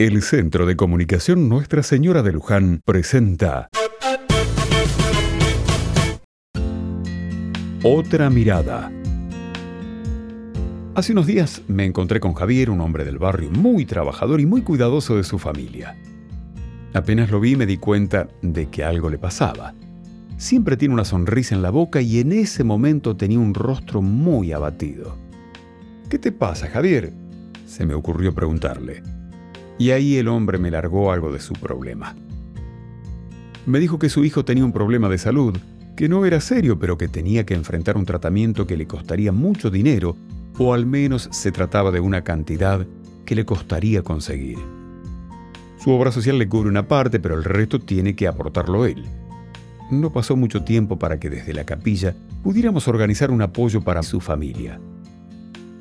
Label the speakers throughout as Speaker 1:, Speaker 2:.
Speaker 1: El Centro de Comunicación Nuestra Señora de Luján presenta Otra mirada. Hace unos días me encontré con Javier, un hombre del barrio muy trabajador y muy cuidadoso de su familia. Apenas lo vi me di cuenta de que algo le pasaba. Siempre tiene una sonrisa en la boca y en ese momento tenía un rostro muy abatido. ¿Qué te pasa, Javier? Se me ocurrió preguntarle. Y ahí el hombre me largó algo de su problema. Me dijo que su hijo tenía un problema de salud, que no era serio, pero que tenía que enfrentar un tratamiento que le costaría mucho dinero, o al menos se trataba de una cantidad que le costaría conseguir. Su obra social le cubre una parte, pero el resto tiene que aportarlo él. No pasó mucho tiempo para que desde la capilla pudiéramos organizar un apoyo para su familia.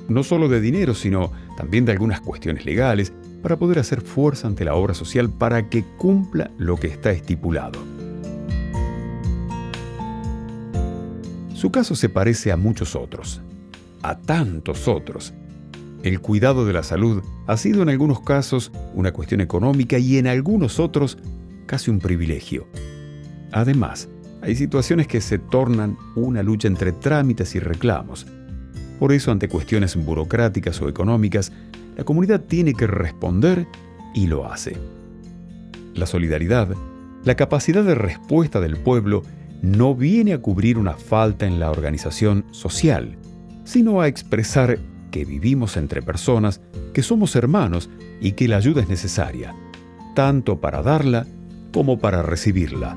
Speaker 1: No solo de dinero, sino también de algunas cuestiones legales para poder hacer fuerza ante la obra social para que cumpla lo que está estipulado. Su caso se parece a muchos otros, a tantos otros. El cuidado de la salud ha sido en algunos casos una cuestión económica y en algunos otros casi un privilegio. Además, hay situaciones que se tornan una lucha entre trámites y reclamos. Por eso, ante cuestiones burocráticas o económicas, la comunidad tiene que responder y lo hace. La solidaridad, la capacidad de respuesta del pueblo, no viene a cubrir una falta en la organización social, sino a expresar que vivimos entre personas, que somos hermanos y que la ayuda es necesaria, tanto para darla como para recibirla.